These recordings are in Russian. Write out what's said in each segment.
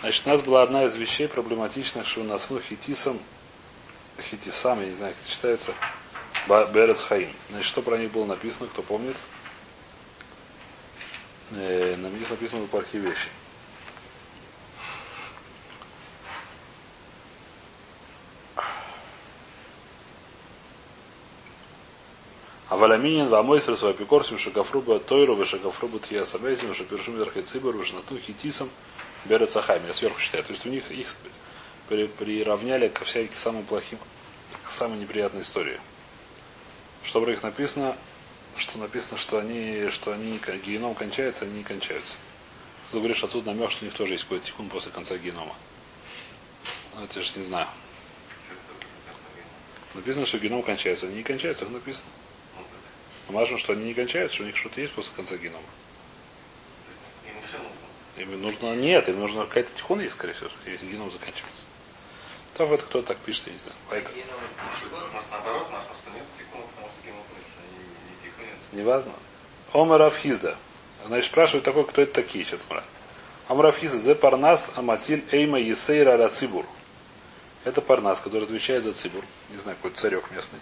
Значит, у нас была одна из вещей проблематичных, что у нас, ну, хитисом, хитисам, я не знаю, как это читается, Берец Хаим. Значит, что про них было написано, кто помнит? Э, на них написано в парке вещи. Аваламинин, Вамойсер, Свапикорсим, Шагафруба, Тойру, Вешагафруба, Тия Самейсим, Шапиршум, Верхайцибор, Вешнату, Хитисом, Берет Сахами. Я сверху считаю. То есть у них их приравняли ко всяким самым плохим, к самой неприятной истории. Что про них написано, что написано, что они, что они геном кончается, они не кончаются. Кто говорит, что отсюда намек, что у них тоже есть какой-то тикун после конца генома. Ну, это же не знаю. Написано, что геном кончается. Они не кончаются, так написано. Важно, что они не кончаются, что у них что-то есть после конца генома. Им нужно, нет, им нужно какая-то тихон есть, скорее всего, если геном заканчивается. То вот кто так пишет, я не знаю. Поэтому... Не важно. Омар Афхизда. Значит, спрашивают такой, кто это такие сейчас. Омар Афхизда. Зе Парнас Аматиль Эйма Есейра Рацибур. Это Парнас, который отвечает за Цибур. Не знаю, какой царек местный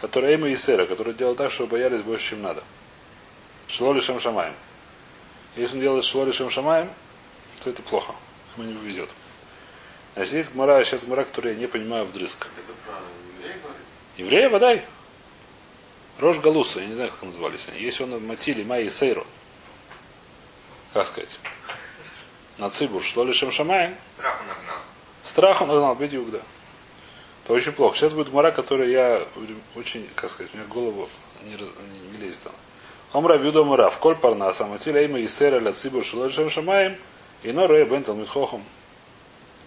который Эйма и Сера, который делал так, чтобы боялись больше, чем надо. Шлоли Шем Шамаем. Если он делает Шлоли Шем Шамаем, то это плохо. Ему не повезет. Значит, есть гмара, сейчас гмара, которую я не понимаю вдрызг. Еврея, водай. Рож Галуса, я не знаю, как назывались они. Если он Матили, Май и Сейру. Как сказать? На Цибур, что ли Шем Шамаем? Страх он нагнал. Страх он нагнал, бедюк, да. Это очень плохо. Сейчас будет мара, которая я очень, как сказать, у меня голову не, не, не лезет там. Омра вюда мара, в коль парнаса, матиля има и сера ля цибур шулэшем шамаем, и но рэй бентал митхохом.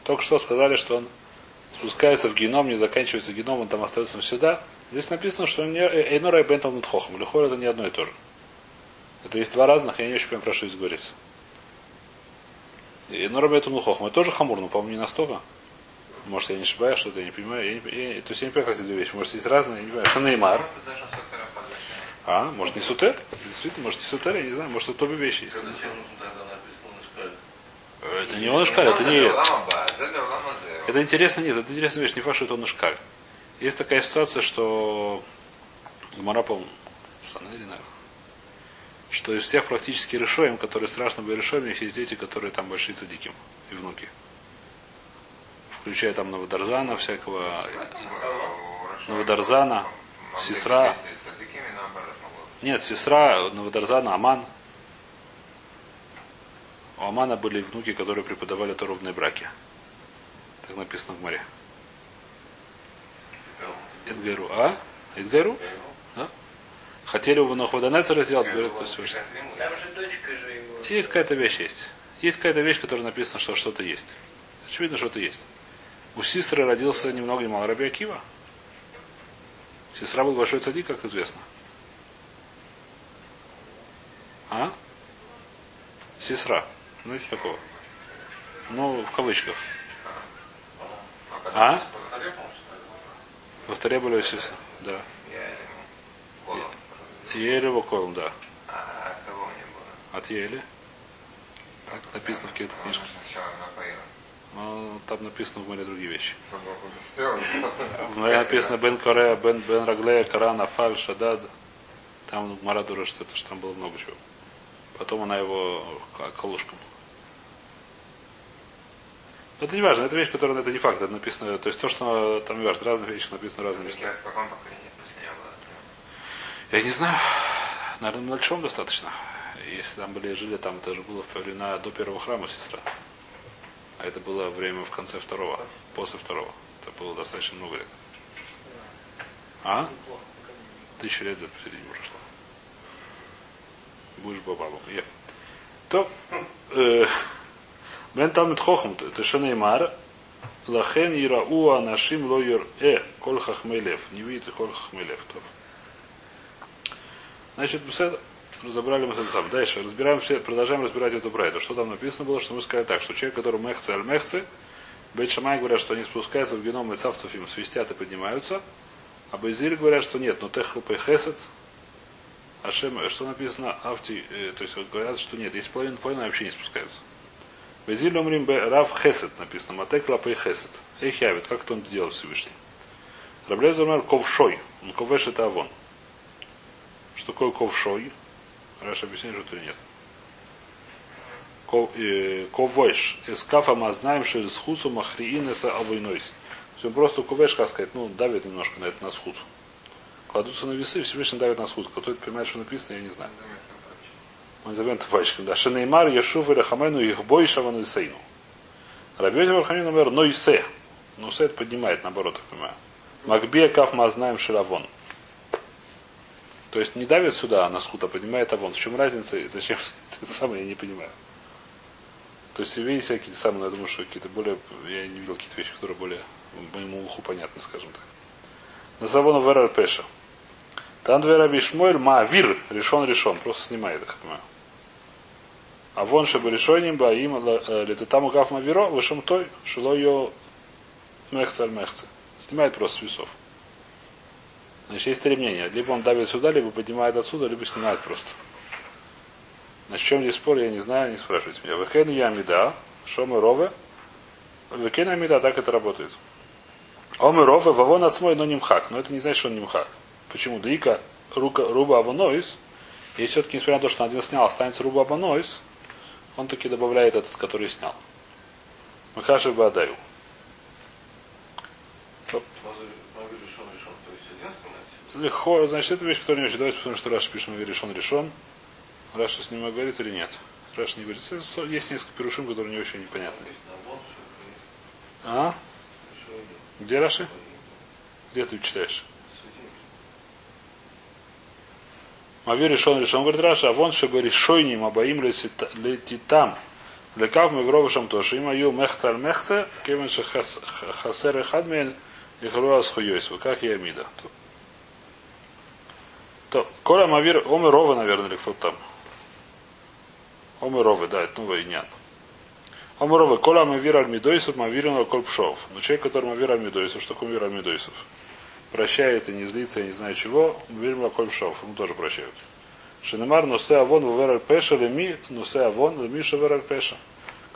Только что сказали, что он спускается в геном, не заканчивается геном, он там остается навсегда. Здесь написано, что Эйно Рэй Бентал Мутхохом. Лихор это не одно и то же. Это есть два разных, я не очень понимаю, прошу изговориться. Эйно Рэй Бентал Мутхохом. Это тоже хамур, но, по-моему, не настолько. Может, я не ошибаюсь, что-то я не понимаю. Я не, я, то есть я не понимаю, как эти две вещи. Может, есть разные, я не понимаю. Шанеймар. А, может, не сутер? Действительно, может, не сутер, я не знаю. Может, это обе вещи есть. Это не он шкаль, это не это. интересно, нет, это интересная вещь, не факт, что это он шкаль. Есть такая ситуация, что Гмара, по что из всех практически решоем, которые страшно были решоем, у них есть дети, которые там большие цадиким и внуки включая там Новодарзана всякого, Новодарзана, сестра. Нет, сестра Новодарзана, Аман. У Амана были внуки, которые преподавали торовные браки. Так написано в море. Эдгару. А? Эдгару? Да? Хотели его Нахваданецера сделать, говорят, что все. Есть какая-то вещь есть. Есть какая-то вещь, которая написано, что что-то есть. Очевидно, что-то есть. У сестры родился ни много ни мало Раби Акива. Сестра был большой цадик, как известно. А? Сестра. Знаете такого? Ну, в кавычках. А? Во вторе были сестры. Да. Еле Колом, да. От Ели. Так написано в каких-то книжках. Но там написано в море другие вещи. В написано Бен Корея, Бен, Бен Раглея, Корана, Фаль, Шадад. Там Мара дура, что это, что там было много чего. Потом она его колушком. Это не важно, это вещь, которая это не факт, это написано, то есть то, что там не важно, разные вещи написано разные места. Я не знаю, наверное, на большом достаточно. Если там были, жили, там это же было в времена до первого храма сестра. А это было время в конце второго, после второго. Это было достаточно много лет. А? Тысячу лет за посередине прошло. Будешь бабабом. Я. То, э, Бен Талмит Хохм, это Шанеймар, Лахен Ирауа Нашим Лойер Э, Коль Хахмелев. Не видит Коль Хахмелев. Значит, разобрали мы это сам. Дальше разбираем все, продолжаем разбирать эту брайду. Что там написано было, что мы сказали так, что человек, который мехцы аль мехцы, Бейт Шамай говорят, что они спускаются в геном и цавцев свистят и поднимаются. А Байзиль говорят, что нет, но тех хесет, Ашем, что написано, авти, э, то есть говорят, что нет, есть половина, половина вообще не спускается. Везиль умрим рав хесет написано. Матек лапей хесет. Эх явит, как это он делал Всевышний. Раблезер умер ковшой. Он ковеш это авон. Что такое ковшой? Раша объясняет, что это нет. Ковеш. Эскафа мы знаем, что из хусу махриинеса авойнойс. Все просто ковеш, как сказать, ну, давит немножко на это на схуд. Кладутся на весы, Всевышний давит на схуд. Кто это понимает, что написано, я не знаю. Мы назовем это пальчиком. Да. Шенеймар, Ешуф и Рахамену, их бой Шавану Исейну. Рабьете Бархамин номер Нойсе. Нойсе это поднимает, наоборот, так понимаю. Макбия Каф Мазнаем Шилавон. То есть не давит сюда на скут, а поднимает авон. В чем разница и зачем это самое, я не понимаю. То есть видите всякие самые, я думаю, что какие-то более, я не видел какие-то вещи, которые более моему уху понятны, скажем так. На завону Верар Пеша. Там две раби Шмуэль, ма вир, решен, решен, просто снимает их, понимаю. А вон шебы решением ба им лететам укав мавиро, вышем той, шило ее мехце аль мехце. Снимает просто с весов. Значит, есть три мнения. Либо он давит сюда, либо поднимает отсюда, либо снимает просто. Значит, в чем здесь спор, я не знаю, не спрашивайте меня. Векен я амида, шомы рове. Векен амида, так это работает. Омы рове, вавон отсмой, но нимхак. Но это не значит, что он нимхак. Почему? Дика рука, руба аванойс. И все-таки, несмотря на то, что он один снял, останется руба аванойс, он таки добавляет этот, который снял. Махаши бы отдаю. Легко, значит, это вещь, которая не очень. Давайте посмотрим, что Раша пишем, решен, решен. Раша с ним говорит или нет. Раша не говорит. Есть несколько перушим, которые не очень непонятны. А? Где Раши? Где ты читаешь? Мавир решен решен, говорит Раша, а вон шебе решойним абаим летитам. Лекав мегровышам тоже. Им аю мехцар мехце, кевен ше хасер хадмен и харуа схуйойс. Как я мида. То, Коля Мавир, Омер наверное, или кто там. Омер да, это новый инян. Омер Рова, Коля Мавир Альмидойсов, Мавир на Кольпшов. Но человек, который Мавир Альмидойсов, что такое Мавир Альмидойсов? Прощает и не злится, и не знает чего, Мавир на Кольпшов, ему тоже прощают. Шинемар, Нусе Авон, Вувер Пеша, Леми, Нусе Авон, Леми Шевер Пеша.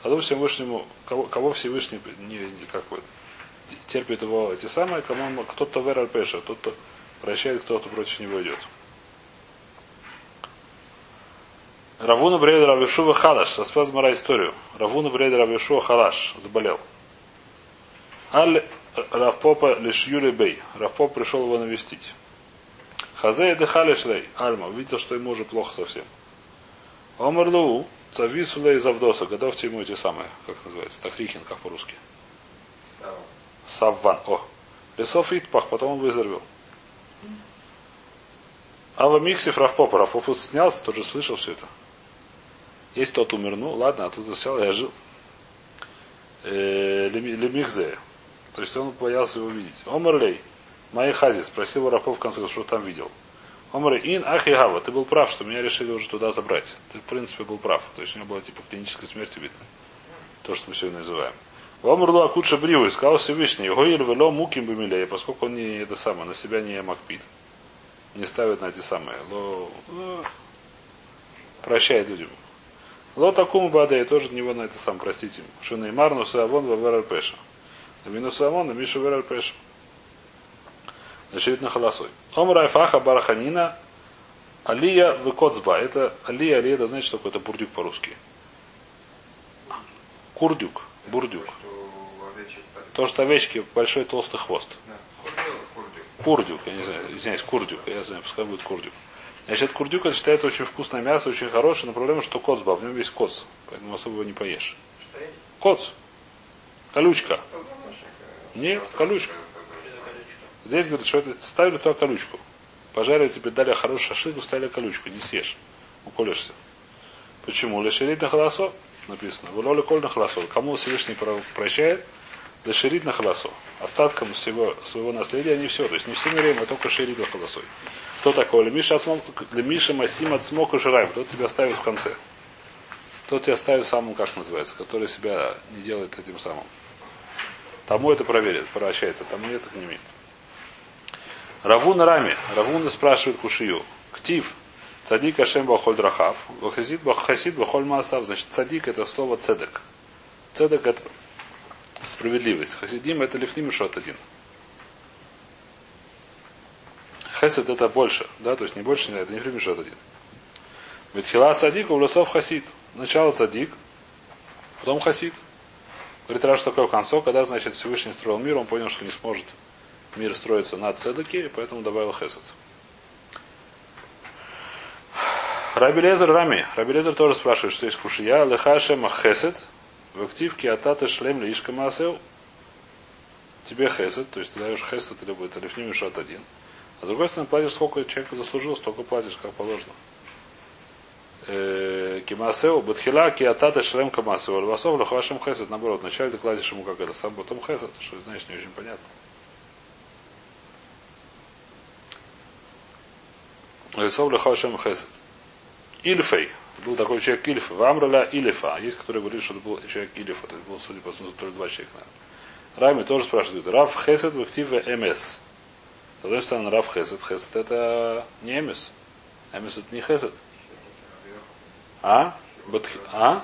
Кого Всевышнему, кого, кого Всевышний не, не как вот, терпит его эти самые, кому кто-то Вер Пеша, тот-то прощает, кто-то против него идет. Равуна Брейда Равишува Халаш. Распас Мара историю. Равуна Брейда Равишува Халаш. Заболел. Аль Равпопа лишь Юли Бей. Равпоп пришел его навестить. Хазей Дехалишлей. Альма. Видел, что ему уже плохо совсем. Омерлу. Цависулей Завдоса. Готовьте ему эти самые. Как называется? Тахрихин, как по-русски. Савван. О. Лесов Итпах. Потом он выздоровел. Ава Миксив Равпопа. Равпопа снялся, тоже слышал все это. Есть тот умер, ну ладно, а тут засел, я жил. Э, Лемихзе. То есть он боялся его видеть. Омерлей. Мои хази спросил Рапов в конце, что там видел. Омр ин ахигава, ты был прав, что меня решили уже туда забрать. Ты, в принципе, был прав. То есть у него была типа клиническая смерть видно. То, что мы сегодня называем. Омрлу акуча бриву, сказал Всевышний, его или вело муким бемилей, поскольку он не это самое, на себя не макпит. Не ставит на эти самые. Ло, ло, прощает людям. Ло такому бада и тоже него на это сам, простите. Что Неймар, но Савон Вавер Пеша. Минус Савон, и Миша Вер Пеша. Значит, на холосой. Омра Фаха Бараханина Алия Выкоцба. Это Алия, Алия, это значит, что? Это бурдюк по-русски. Курдюк. Бурдюк. То, что овечки большой толстый хвост. Курдюк, я не знаю, извиняюсь, курдюк, я знаю, пускай будет курдюк. Значит, курдюк это считается очень вкусное мясо, очень хорошее, но проблема, что коцба, в нем есть коц, поэтому особо его не поешь. Коц. Колючка. Нет, колючка. Здесь говорят, что это ставили туда колючку. Пожарили тебе дали хорошую шашлык, ставили колючку, не съешь. Уколешься. Почему? Лешерит на холосо написано. Вололи коль на холосо. Кому Всевышний прощает? Лешерит на холосо. Остаткам всего своего наследия они все. То есть не всем время, а только шерит на холосой. Кто такой? Лемиша Лемиша Масим от смока жираем. Тот тебя ставит в конце. Тот тебя ставит самым, как называется, который себя не делает этим самым. Тому это проверит, прощается, тому нет, так не имеет. Равун Рами. Равун спрашивает Кушию. Ктив. Цадик Ашем Бахоль Рахав. Вахасид Бахасид Бахоль Маасав. Значит, цадик это слово цедек. Цедек это справедливость. Хасидим это лифним шот один. Хесед это больше, да, то есть не больше, это не лифним шот один. Ведь хила цадик у лосов хасид. Начало цадик, потом хасид. Говорит, раз что такое концо, когда, значит, Всевышний строил мир, он понял, что не сможет мир строиться на цедаке, поэтому добавил хесед. Раби Лезер Рами. Раби Лезер тоже спрашивает, что есть кушия. Лехашема хесед. В активке атата шлем лишка масел. Тебе хесед, то есть ты даешь хесед, или будет алифним шат один. А с другой стороны, платишь, сколько человек заслужил, столько платишь, как положено. Э, кимасеу, бутхила, киатата шлем камасеу, львасов, лохашем хесед. Наоборот, вначале ты кладешь ему как это сам, потом хесед, что знаешь, не очень понятно. Львасов, лохашем хесед. Ильфей. Был такой человек Ильф. Вамраля Илифа. Есть, который говорит, что это был человек Ильфа. То есть был, судя по смыслу, только два человека. Наверное. Рами тоже спрашивает. Рав Хесед в активе МС. С одной стороны, Рав Хесед. Хесед это не МС. МС это не Хесед. А? Батх... А?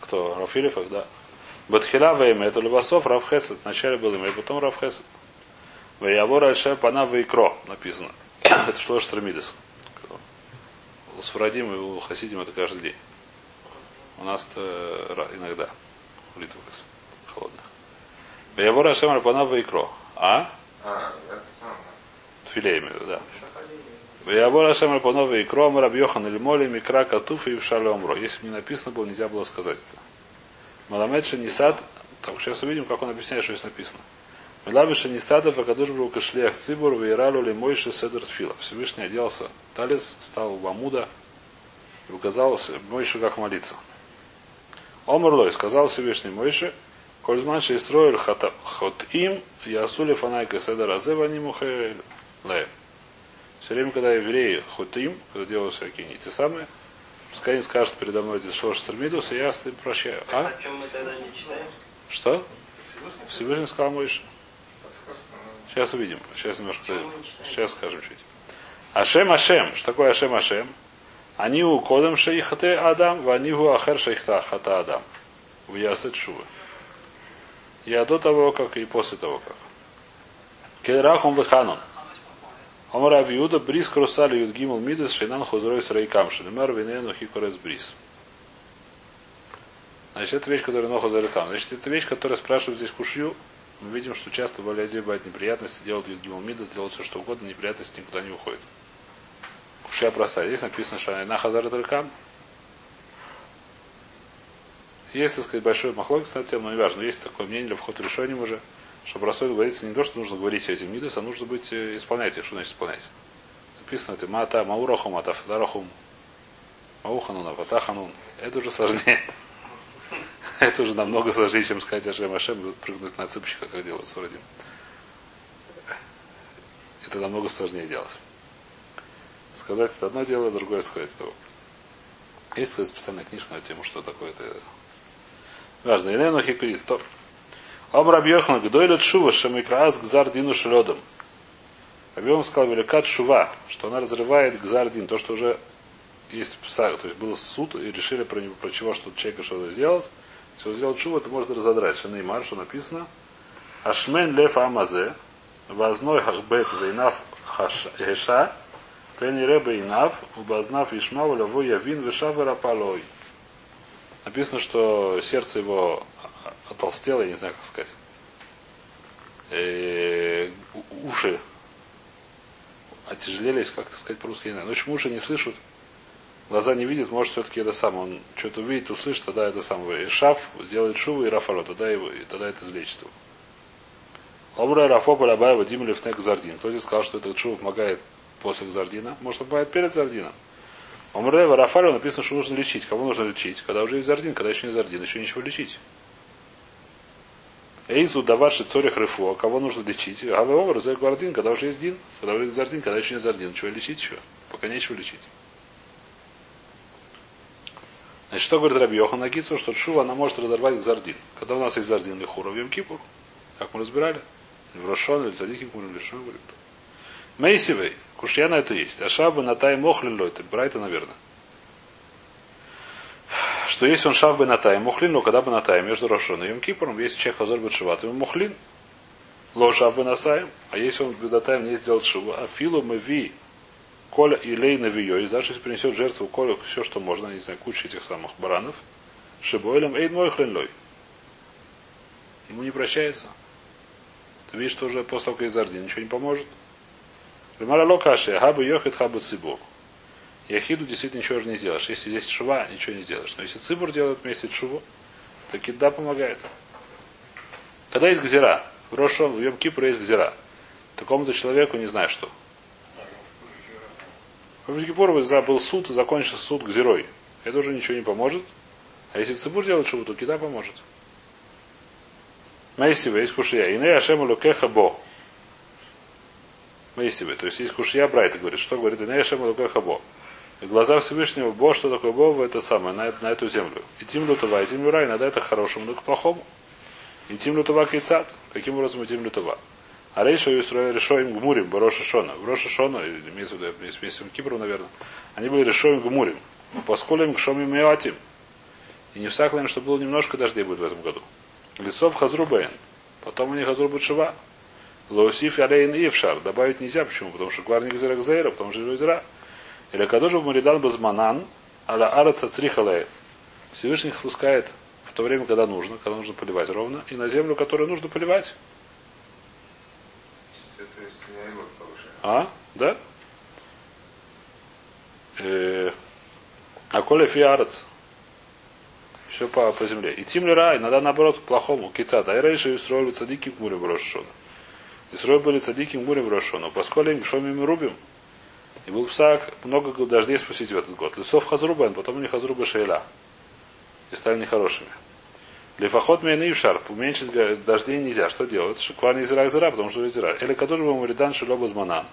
Кто? Раф Ильфах, да. Батхила время это Левасов, Рав Хесед. Вначале был имя, потом Рав Хесед. Ваявор Альше Пана Вейкро написано. это что Штрамидес у Сфарадим и у Хасидим это каждый день. У нас это иногда в Литвах холодных. Ваявор Ашем Рапанав Вайкро. А? Тфилей имею, да. Ваявор Ашем Рапанав Вайкро, Амараб Йохан или Моли, Микра, Катуф и Вшале Омро. Если бы не написано было, нельзя было сказать это. Маламед Шанисад, так, сейчас увидим, как он объясняет, что здесь написано. Милабиша Нисадов, Акадуш был Кашлех Цибур, Вейралу ли Мойши Седр Тфила. Всевышний оделся талис, стал в Амуда и указал Мойше, как молиться. Омрлой сказал Всевышний Мойше, Кользман Шейстроиль хот им, Ясули Фанайка Седр Азева Нимухе. Все время, когда евреи хот им, когда делают всякие не те самые, пускай они скажут передо мной здесь Шош Термидус, и я с прощаю. А? О чем мы тогда не читаем? Что? Всевышний сказал Мойше. Сейчас увидим. Сейчас немножко. Сейчас скажем чуть. Ашем Ашем. Что такое Ашем Ашем? Они у кодом шейхате Адам, ванигу ахер шейхта хата Адам. В ясет шувы. Я до того, как и после того, как. Кедрахум веханон. Омар Авиуда брис крусали юд гимл мидес шейнан хузрой с рейкам шедемер винену хикорес брис. Значит, это вещь, которая ноху за Значит, это вещь, которая спрашивает здесь кушью, мы видим, что часто в Алиазе бывают неприятности, делают Юдгимал Мидас, делают все что угодно, неприятности никуда не уходят. Кушья простая. Здесь написано, что на Хазар Таркам. Есть, так сказать, большой махлок на тему, но не важно. Есть такое мнение для входа решением уже, что простой говорится не то, что нужно говорить этим Мидас, а нужно быть э, исполнять. Что значит исполнять? Написано это Мата Маурахум, Ата Фадарахум, Мауханун, Афатаханун. Это уже сложнее. Это уже намного сложнее, чем сказать Ашем Ашем, прыгнуть на цыпочках, как делают Сурадим. Это намного сложнее делать. Сказать это одно дело, другое сказать это Есть своя специальная книжка на тему, что такое это. Важно. Инену хикрис. То. Ом Рабьехан, гдойлет шува, шамикраас гзар дину шледом. Рабьехан сказал, великат шува, что она разрывает гзардин, то, что уже есть пса, то есть был суд, и решили про, него, про чего, что человека что-то сделать. Если он сделал чува, то может разодрать. Шанеймар, что написано. Ашмен лев амазе, возной хахбет вейнав хеша, пени ребе инав, убазнав ишмау лаву явин вешава рапалой. Написано, что сердце его отолстело, я не знаю, как сказать. Э, уши отяжелелись, как это сказать по-русски, не знаю. Но, в общем, уши не слышат, глаза не видят, может все-таки это сам. Он что-то увидит, услышит, тогда это самое. И шаф сделает шуву и рафало, тогда, его, и тогда это излечит его. Омра Рафо Балабаева Димли Фнек Зардин. Кто здесь сказал, что этот шув помогает после Зардина? Может, помогает перед Зардином. Омрева Рафалю написано, что нужно лечить. Кого нужно лечить? Когда уже есть Зардин, когда еще не Зардин, еще ничего лечить. Эйзу даваши цорих а кого нужно лечить? А вы образ Гвардин, когда уже есть Дин, когда уже есть Зардин, когда еще не Зардин. Чего лечить еще? Пока нечего лечить. Значит, что говорит Раби Йохан Агицу, что Шува она может разорвать Гзардин. Когда у нас есть Зардин Лихура в Йом-Кипур, как мы разбирали, в Рошон или Задиким Курим Лишон говорит. Мейсивей, кушья на это есть. Ашаба на тай мохлин лойты. Брайта, наверное. Что если он шав бы на тайм, мухлин, но когда бы на тайм, между Рошон и Йом Кипром, если человек хазор бы шиват, ему мухлин, ло шав бы на сайм, а если он бы на тайм не сделал шиву, а филу мы ви, коля и лей на виё, и даже если принесет жертву коля, все, что можно, не знаю, куча этих самых баранов, шибойлем, эйн мой хлен Ему не прощается. Ты видишь, что уже после того, как изарди, ничего не поможет. Ремара локаши, хабу йохит, хабу цибур. Яхиду действительно ничего же не сделаешь. Если здесь шува, ничего не сделаешь. Но если цибур делает вместе шуву, то кида помогает. Когда есть гзира, в в Йом Кипр есть гзира. Такому-то человеку не знаю что. В Йом был суд, и закончился суд гзирой. Это уже ничего не поможет. А если цибур делает шуву, то кида поможет. Мейсиве, есть кушья. Ине Ашему Лукеха Бо. Мейсиве. То есть есть кушья Брайта говорит. Что говорит? Ине Ашему Лукеха Бо. И глаза Всевышнего, Бо, что такое Бо, это самое, на, на эту землю. И тим лютова, и тим люра, иногда это хорошему, но к плохому. И тим лютова кейцат. Каким образом и тим лютова? А рейша устроили решоем гмурим, Бороша Шона. В Роша Шона, имеется в виду, вместе с Кипром, наверное, они были решоем гмурим. Поскольку им к шомим и И не всаклаем, что было немножко дождей будет в этом году. Лесов Хазрубейн. Потом у них Хазру Бутшива. Лоусиф Алейн Ившар. Добавить нельзя. Почему? Потому что Гварник Зерак потому что Зера. Или Кадожев Муридан Базманан, аля Араца Црихалей. Всевышний спускает в то время, когда нужно, когда нужно поливать ровно, и на землю, которую нужно поливать. А? Да? Э, а коля фиарец все по, по земле. И тим лира, иногда наоборот, к плохому. Кицата. А раньше Исроиль цадики к мурю брошен. Исроиль были цадики к мурю брошен. Поскольку им шоми мы рубим. И был псак много дождей спустить в этот год. Лесов хазрубен, потом у них хазруба шейла. И стали нехорошими. Лефахот мейн ившар, уменьшить дождей нельзя. Что делать? Шиквар не зира потому что зира. Или который бы муридан шилоба зманан.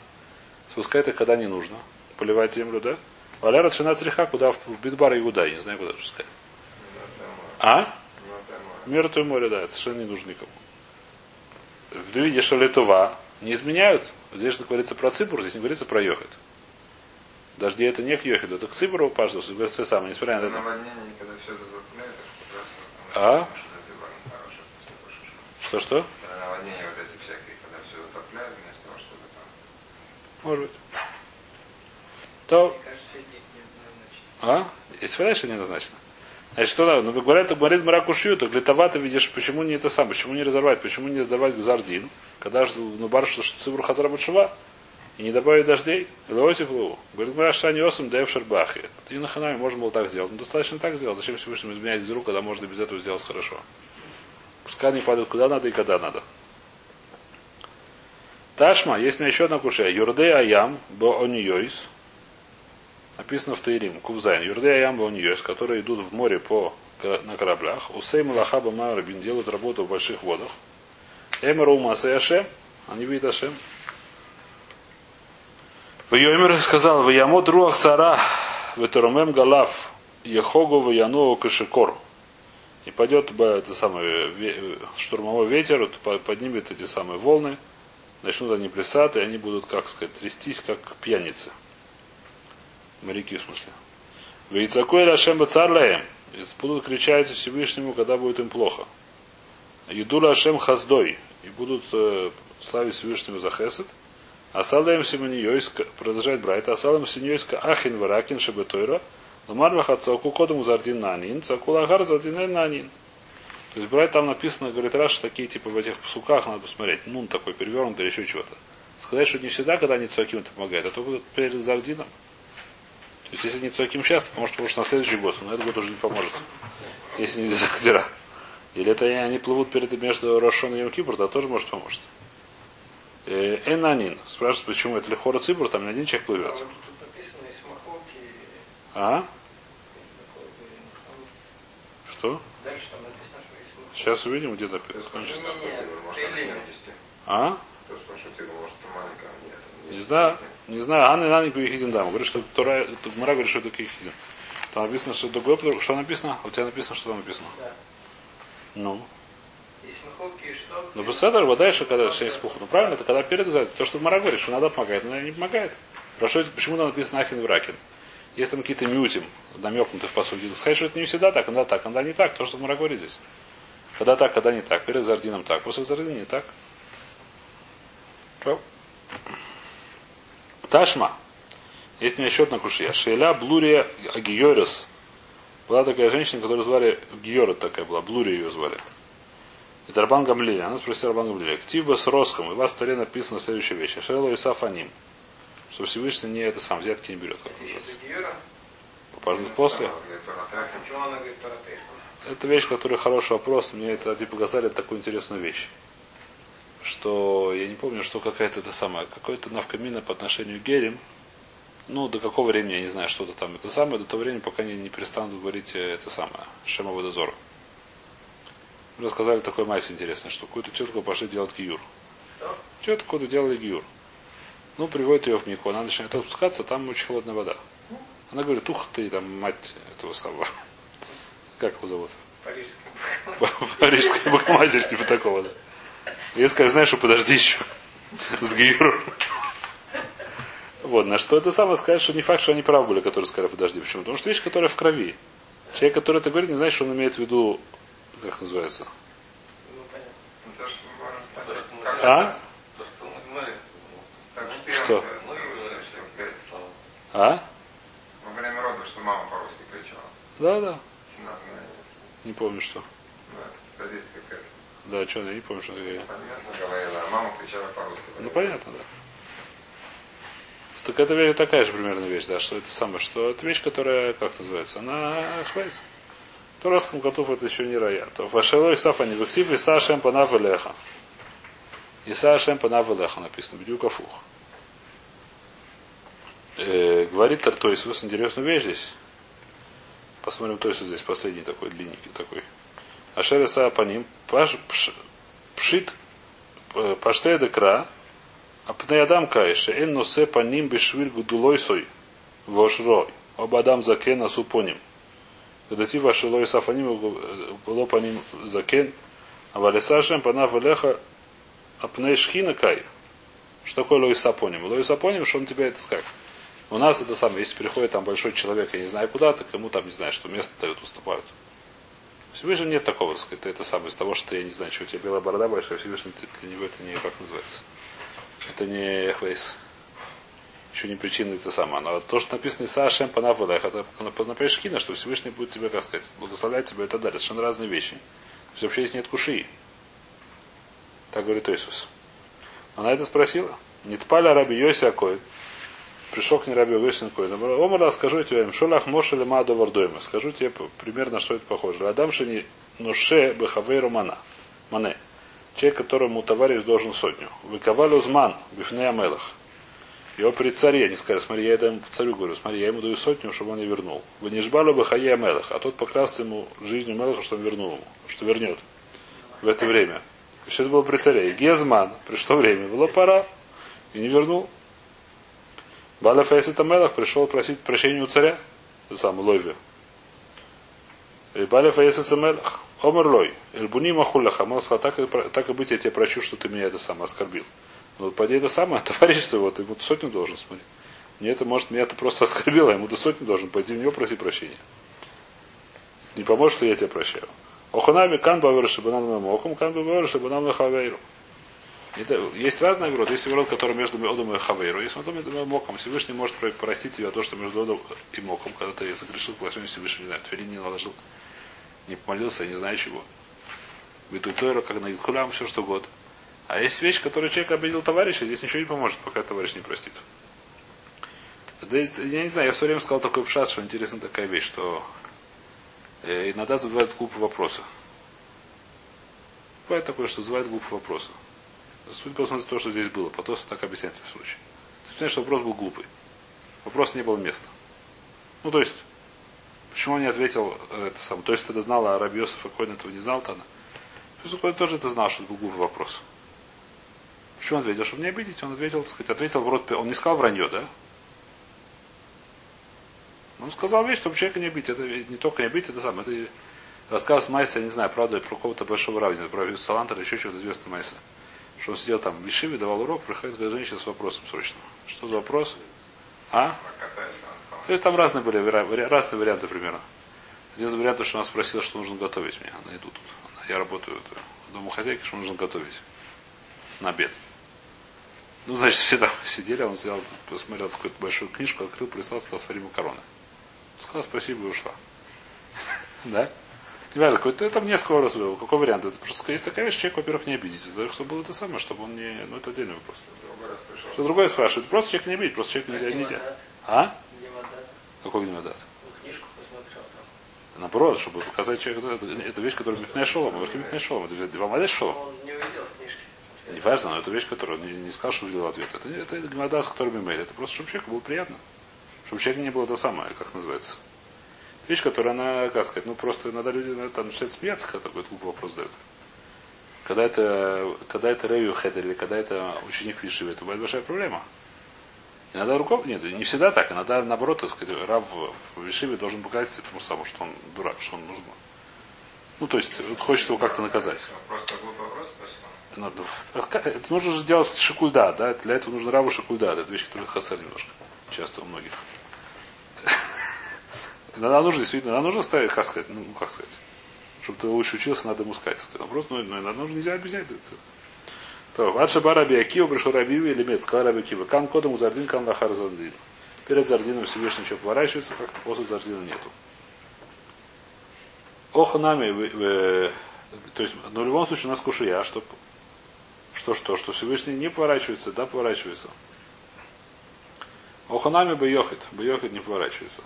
Спускает их, когда не нужно. Поливать землю, да? Валяра цена цреха, куда в Бидбар и Иуда, не знаю, куда спускать. А? Мертвое море, да, это совершенно не нужно никому. Видишь, что Литова не изменяют. Здесь говорится про Ципур, здесь не говорится про Йохид. Дожди это не к Йохиду, это к Ципуру, пожалуйста, говорится самое, несмотря на это. А? Что, что? Может быть. То... А? Если раньше не назначено. Значит, что надо? Ну, говорят, говорит Маракушью, то для того ты видишь, почему не это сам, почему не разорвать, почему не сдавать гзардин, когда же, ну, бар, что цибур хазар бутшува, и не добавить дождей, Лоосиф Лу. Говорит, Мараш Шани Осам Дэв Шербахи. И на ханаме можно было так сделать. Ну, достаточно так сделать. Зачем Всевышнему изменять гзиру, когда можно без этого сделать хорошо? Пускай они падают куда надо и когда надо. Ташма, есть у меня еще одна кушая. Юрде Аям Бо Оньойс. Написано в Таирим, Кувзайн, Юрдея Ямба Уньёс, которые идут в море по, на кораблях. Усей Малахаба Марабин делают работу в больших водах. Эмеру Масеяше, они видят Ашем. В Йомер сказал, в Ямот Руах Сара, в Турамем Галав, Ехогу в Яну Кашикор. И пойдет это самое, штурмовой ветер, поднимет эти самые волны, начнут они плясать, и они будут, как сказать, трястись, как пьяницы. Моряки в смысле. Вейцакой Рашем Бацарлаем. Будут кричать Всевышнему, когда будет им плохо. Едула Ашем Хаздой. И будут э, славить Всевышнему за Хесед. А Салдаем Симонийойска, продолжает брать, а Салдаем Симонийойска Ахин Варакин Шебетойра, Ламар Вахацоку Кодом Зардин Нанин, Цакулагар Зардин Нанин. То есть брать там написано, говорит, раз такие типа в этих суках надо посмотреть, нун такой перевернутый или еще чего-то. Сказать, что не всегда, когда они цоким это помогает, а только перед Зардином. То есть, если не цоким сейчас, то может, может на следующий год, но этот год уже не поможет. Если не Захдира. Или это они плывут перед между Рошон и Йом Кипр, то тоже может поможет. Э, Энанин. Спрашивают, почему это Лехора Цибур, там не один человек плывет. А? Что? Сейчас увидим, где-то кончится. А? Не знаю. Не знаю, Анна Нани Куихидин Дам. Говорит, что Тора, Мара говорит, что это Куихидин. Там написано, что другое, что написано? У тебя написано, что там написано? Да. Ну. Ну, Бесседер, вода, что когда шесть пуха. Ну, правильно, это когда перед То, что Мара говорит, что надо помогать, но не помогает. Прошу, почему там написано Ахин Вракин? Есть там какие-то мютим, намекнутые в посуде. Сказать, что это не всегда так, иногда так, иногда не так. То, что Мара говорит здесь. Когда так, когда не так. Перед Зардином так, после Зардина не так. Что? Ташма. Есть у меня еще одна кушья. Шейля Блурия Агиорис. Была такая женщина, которую звали Гиора такая была, Блурия ее звали. Это Рабан Гамлили. Она спросила Рабан Гамлили. Ктива с Росхом. И у вас в столе написано следующая вещь. Шейло и Сафаним. Что Всевышний не это сам, взятки не берет. Как называется. Попажет после. Это вещь, которая хороший вопрос. Мне это типа показали такую интересную вещь. Что я не помню, что какая-то это самая, какой-то навкамина по отношению к гелем. Ну, до какого времени, я не знаю, что-то там это самое, до того времени, пока они не перестанут говорить э, это самое, Шема Водозор. Рассказали такой майс интересный, что какую-то тетку пошли делать гиюр. Тетку какую-то делали гиюр. Ну, приводит ее в Мику, она начинает спускаться, там очень холодная вода. Она говорит, ух ты, там мать этого самого. Как его зовут? Парижская богоматерь, типа такого, да. Я сказал, знаешь, что подожди еще. С Гиюром. Вот, на что это самое сказать, что не факт, что они правы были, которые сказали, подожди. Почему? Потому что вещь, которая в крови. Человек, который это говорит, не знает, что он имеет в виду, как называется. А? Что? А? Во время родов, что мама по-русски кричала. Да, да. 17 мгновений. Не помню, что. Да, традиция какая-то. Да, что, я не помню, что я... Подместно говорила, а мама кричала по-русски. Ну, понятно, да. Так это такая же примерно вещь, да, что это самое, что это вещь, которая, как называется, она хвейс. То русском котов это еще не рая. То вашело и сафа не вихтив, и сашем панав леха. И сашем панав леха написано, бедюка фух. Э, говорит Тартойсус интересную вещь здесь. Посмотрим Тойсус здесь, последний такой, длинненький такой. Ашер Иса по ним, пшит, э, паштея декра, а пнеядам каише, эн носе по ним бешвиль гудулойсой, вошрой, оба адам закен асу по ним. Когда ти вашелой сафаним было по ним закен, а валисашем пана валеха апней шхина кай. Что такое лоиса по ним? Лоиса по ним, что он тебя это как? У нас это самое, если приходит там большой человек, я не знаю куда, то кому там, не знаю, что место дают, уступают. Всевышнему нет такого, так сказать, это самое, из того, что я не знаю, что у тебя белая борода большая, Всевышний для него это не, как называется. Это не хвейс. Еще не причина это самое. Но то, что написано Иса Ашем Панавалех, это шкина, что Всевышний будет тебе, как сказать, благословлять тебя и так далее. Совершенно разные вещи. То есть вообще здесь нет куши. Так говорит Иисус. Она это спросила. Не тпаля раби Йоси Акой. Пришел к ней раби Йоси Акой. Омара, скажу тебе, им шолах моше лема до вардойма. Скажу тебе примерно, что это похоже. Адам шини нуше бехавей романа. Мане. Человек, которому товарищ должен сотню. Выковали узман, бифнея мелах. Его при царе, они сказали, смотри, я этому царю говорю, смотри, я ему даю сотню, чтобы он не вернул. Вы не жбали бы хая мелах, а тот поклялся ему жизнью мелаха, что он вернул ему, что вернет в это время. Все это было при царе. И Гезман, пришло время, было пора, и не вернул. Баля Фейсита Мелах пришел просить прощения у царя, самый Лойве. И Баля Фейсита Мелах, Омер Лой, Эльбуни Махулаха, мол, сказал, так, и, так и быть, я тебе прощу, что ты меня это сам оскорбил. Ну, вот, поди это самое, товарищество, вот, ему сотню должен, смотри. Мне это, может, меня это просто оскорбило, ему ты сотню должен, пойди в него проси прощения. Не поможет, что я тебя прощаю. Оханами кан бавер шибанам моком, кан бавер шибанам лахавейру. Есть разные огород. Есть огород, который между Одом и Хавейру. Есть между Моком. Всевышний может простить тебя то, что между Одом и Моком, когда ты согрешил к отношению Всевышнего, не знаю, тфилин не наложил, не помолился, не знаю чего. Витуйтойра, как на Юдхулям, все что угодно. А есть вещь, которую человек обидел товарища, здесь ничего не поможет, пока товарищ не простит. Я не знаю, я все время сказал такой пшат, что интересна такая вещь, что э, иногда задавают глупые вопросы. Бывает такое, что задавают глупые вопросы. Суть просто то, что здесь было. Потом так объясняет этот случай. То есть, что вопрос был глупый. Вопрос не было места. Ну, то есть, почему он не ответил э, это сам? То есть, ты знал, а Раби Йосиф Акоин этого не знал, то она. тоже это знал, что это был глупый вопрос. Почему он ответил? Чтобы не обидеть, он ответил, так сказать, ответил в рот, он не сказал вранье, да? Он сказал вещь, чтобы человека не обидеть. Это не только не обидеть, это сам. Это рассказ Майса, я не знаю, правда, про кого-то большого равнина, про Саланта или еще чего-то известного Майса. Что он сидел там в Вишиве, давал урок, приходит какая женщина с вопросом срочно. Что за вопрос? А? То есть там разные были разные варианты примерно. Один из вариантов, что она спросила, что нужно готовить мне. Она иду тут. Я работаю хозяйки, что нужно готовить на обед. Ну, значит, все там сидели, он взял, посмотрел какую-то большую книжку, открыл, прислал, сказал, свари макароны. Сказал спасибо и ушла. Да? Не важно, какой-то, это мне скоро раз был. Какой вариант? Это просто есть такая вещь, человек, во-первых, не обидится. Во-вторых, чтобы было это самое, чтобы он не... Ну, это отдельный вопрос. Что другое спрашивает. Просто человек не обидит, просто человек нельзя... нельзя. А? Какой гневодат? Ну, книжку посмотрел там. Наоборот, чтобы показать человеку, это, это вещь, которая михней шолом. Михней шолом. Это вам одет шолом. Он не увидел в книжке. Важно, но это вещь, которую он не, не сказал, что увидел ответ. Это, это гневода, с которым имели. Это просто, чтобы человеку было приятно. Чтобы человеку не было это самое, как называется. Вещь, которая она, как сказать, ну просто иногда люди на это начинают смеяться, когда такой глупый вопрос задают. Когда это, когда это Рэвью Хедер или когда это ученик Вишивы, это бывает большая проблема. Иногда руков нет, не всегда так. Иногда наоборот, так сказать, Рав в Вишиве должен показать этому самому, что он дурак, что он нужен. Ну, то есть, хочет его как-то наказать. Просто глупый вопрос. Надо, это нужно же делать шикульда, да? Для этого нужно раву шикульда. Это вещь, которая хасар немножко. Часто у многих. Иногда нужно действительно, иногда нужно ставить, как сказать, ну, как сказать. Чтобы ты лучше учился, надо ему сказать. Это Просто, ну, иногда нужно, нельзя объяснять это. То, Ад Шаба Раби Акива пришел Раби или Мец, сказал Раби кан кодом Зардин, кан лахар Зардин. Перед Зардином Всевышний еще поворачивается, как-то после Зардина нету. Ох нами, то есть, но в любом случае у нас кушия, что, что, что, что Всевышний не поворачивается, да, поворачивается. Оханами бы йохит не поворачивается.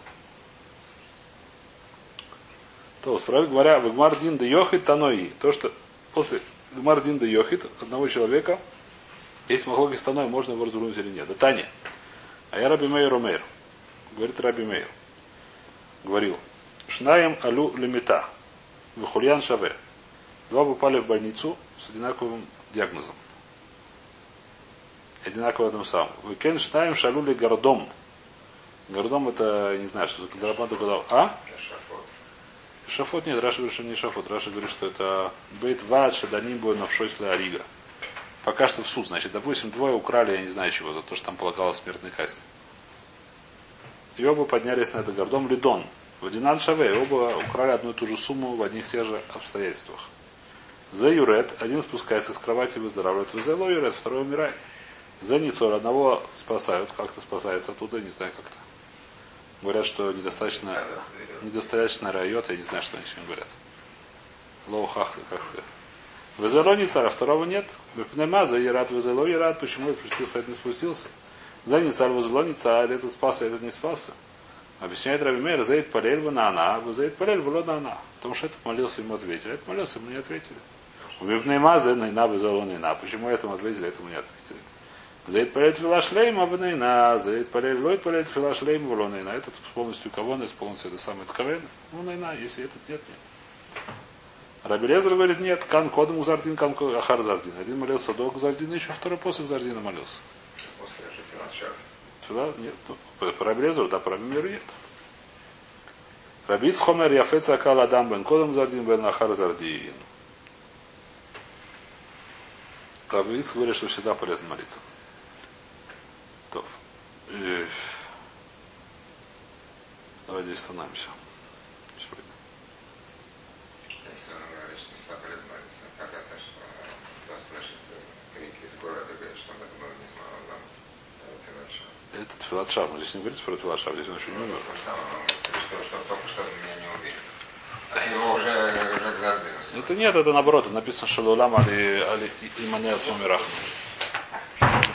То, справедливо говоря, в Гмардин да йохит танои. То, что после Гмардин да йохит одного человека, если махлоги с таной, можно его развернуть или нет. Да Таня. А я Раби Мейр Омейр. Говорит Раби Мейр. Говорил. Шнаем алю лимита. וחוליין שווה. Два попали в больницу с одинаковым диагнозом. Одинаково этом самом. וכן שנים שעלו לגרדום. גרדום это, не знаю, что за угадал. А? Эшафот. Эшафот нет, Раши говорит, что не эшафот. Раши говорит, что это בית ועד שדנים בו נפשות להריגה. Пока что в суд. Значит, допустим, двое украли, я не знаю чего, за то, что там полагалась смертная казнь. И оба поднялись на это гордом лидон. В Одинан Шаве, оба украли одну и ту же сумму в одних и тех же обстоятельствах. За Юрет, один спускается с кровати, выздоравливает. За Ло Юрет, второй умирает. За Ницор, одного спасают, как-то спасается оттуда, не знаю как-то. Говорят, что недостаточно, недостаточно райот, я не знаю, что они сегодня говорят. Лоухах, как. Везело Ницар, а второго нет. Бепнема, за Ират, везело Ират, почему этот спустился, этот не спустился. זה ניצל, וזה לא ניצל, этот спасся, этот не спасся. Объясняет Раби Мейр, זה התפלל ונענה, זה התפלל ולא נענה. Потому что этот молился, ему ответили. Этот молился, ему не ответили. ומפני מה, זה נענה, וזה לא נענה. Почему этому ответили, этому не ответили. Заид палель фила шлейма в Найна, заид палель лой палель фила шлейма в Найна. Этот полностью кого полностью это самое התכוון. Ну, נענה, если этот нет, нет. Раби Элазар говорит, нет, כאן קודם גזר דין, כאן אחר גזר דין. Один молился до гзар дина, еще второй после гзар дина молился. Сюда нет. Ну, по по Раби Лезеру, да, по Раби Миру нет. Рабиц Хомер Яфеца Акал Адам Бен Кодом Зардин Бен Ахар Зардин. Рабиц говорит, что всегда полезно молиться. То. И... Давай здесь остановимся. Сегодня. Если он говорит, что не стал полезно молиться, как это, что кто слышит крики из города, говорит, что мы думаем, не смогу вам Финат Шаф. Это Филатшав. Но здесь не говорится про Филатшав, здесь он еще не умер. Что что, только что меня не убили. А его уже, уже к. Это нет, это наоборот, написано Шалулам Али Имане Ацмамирах.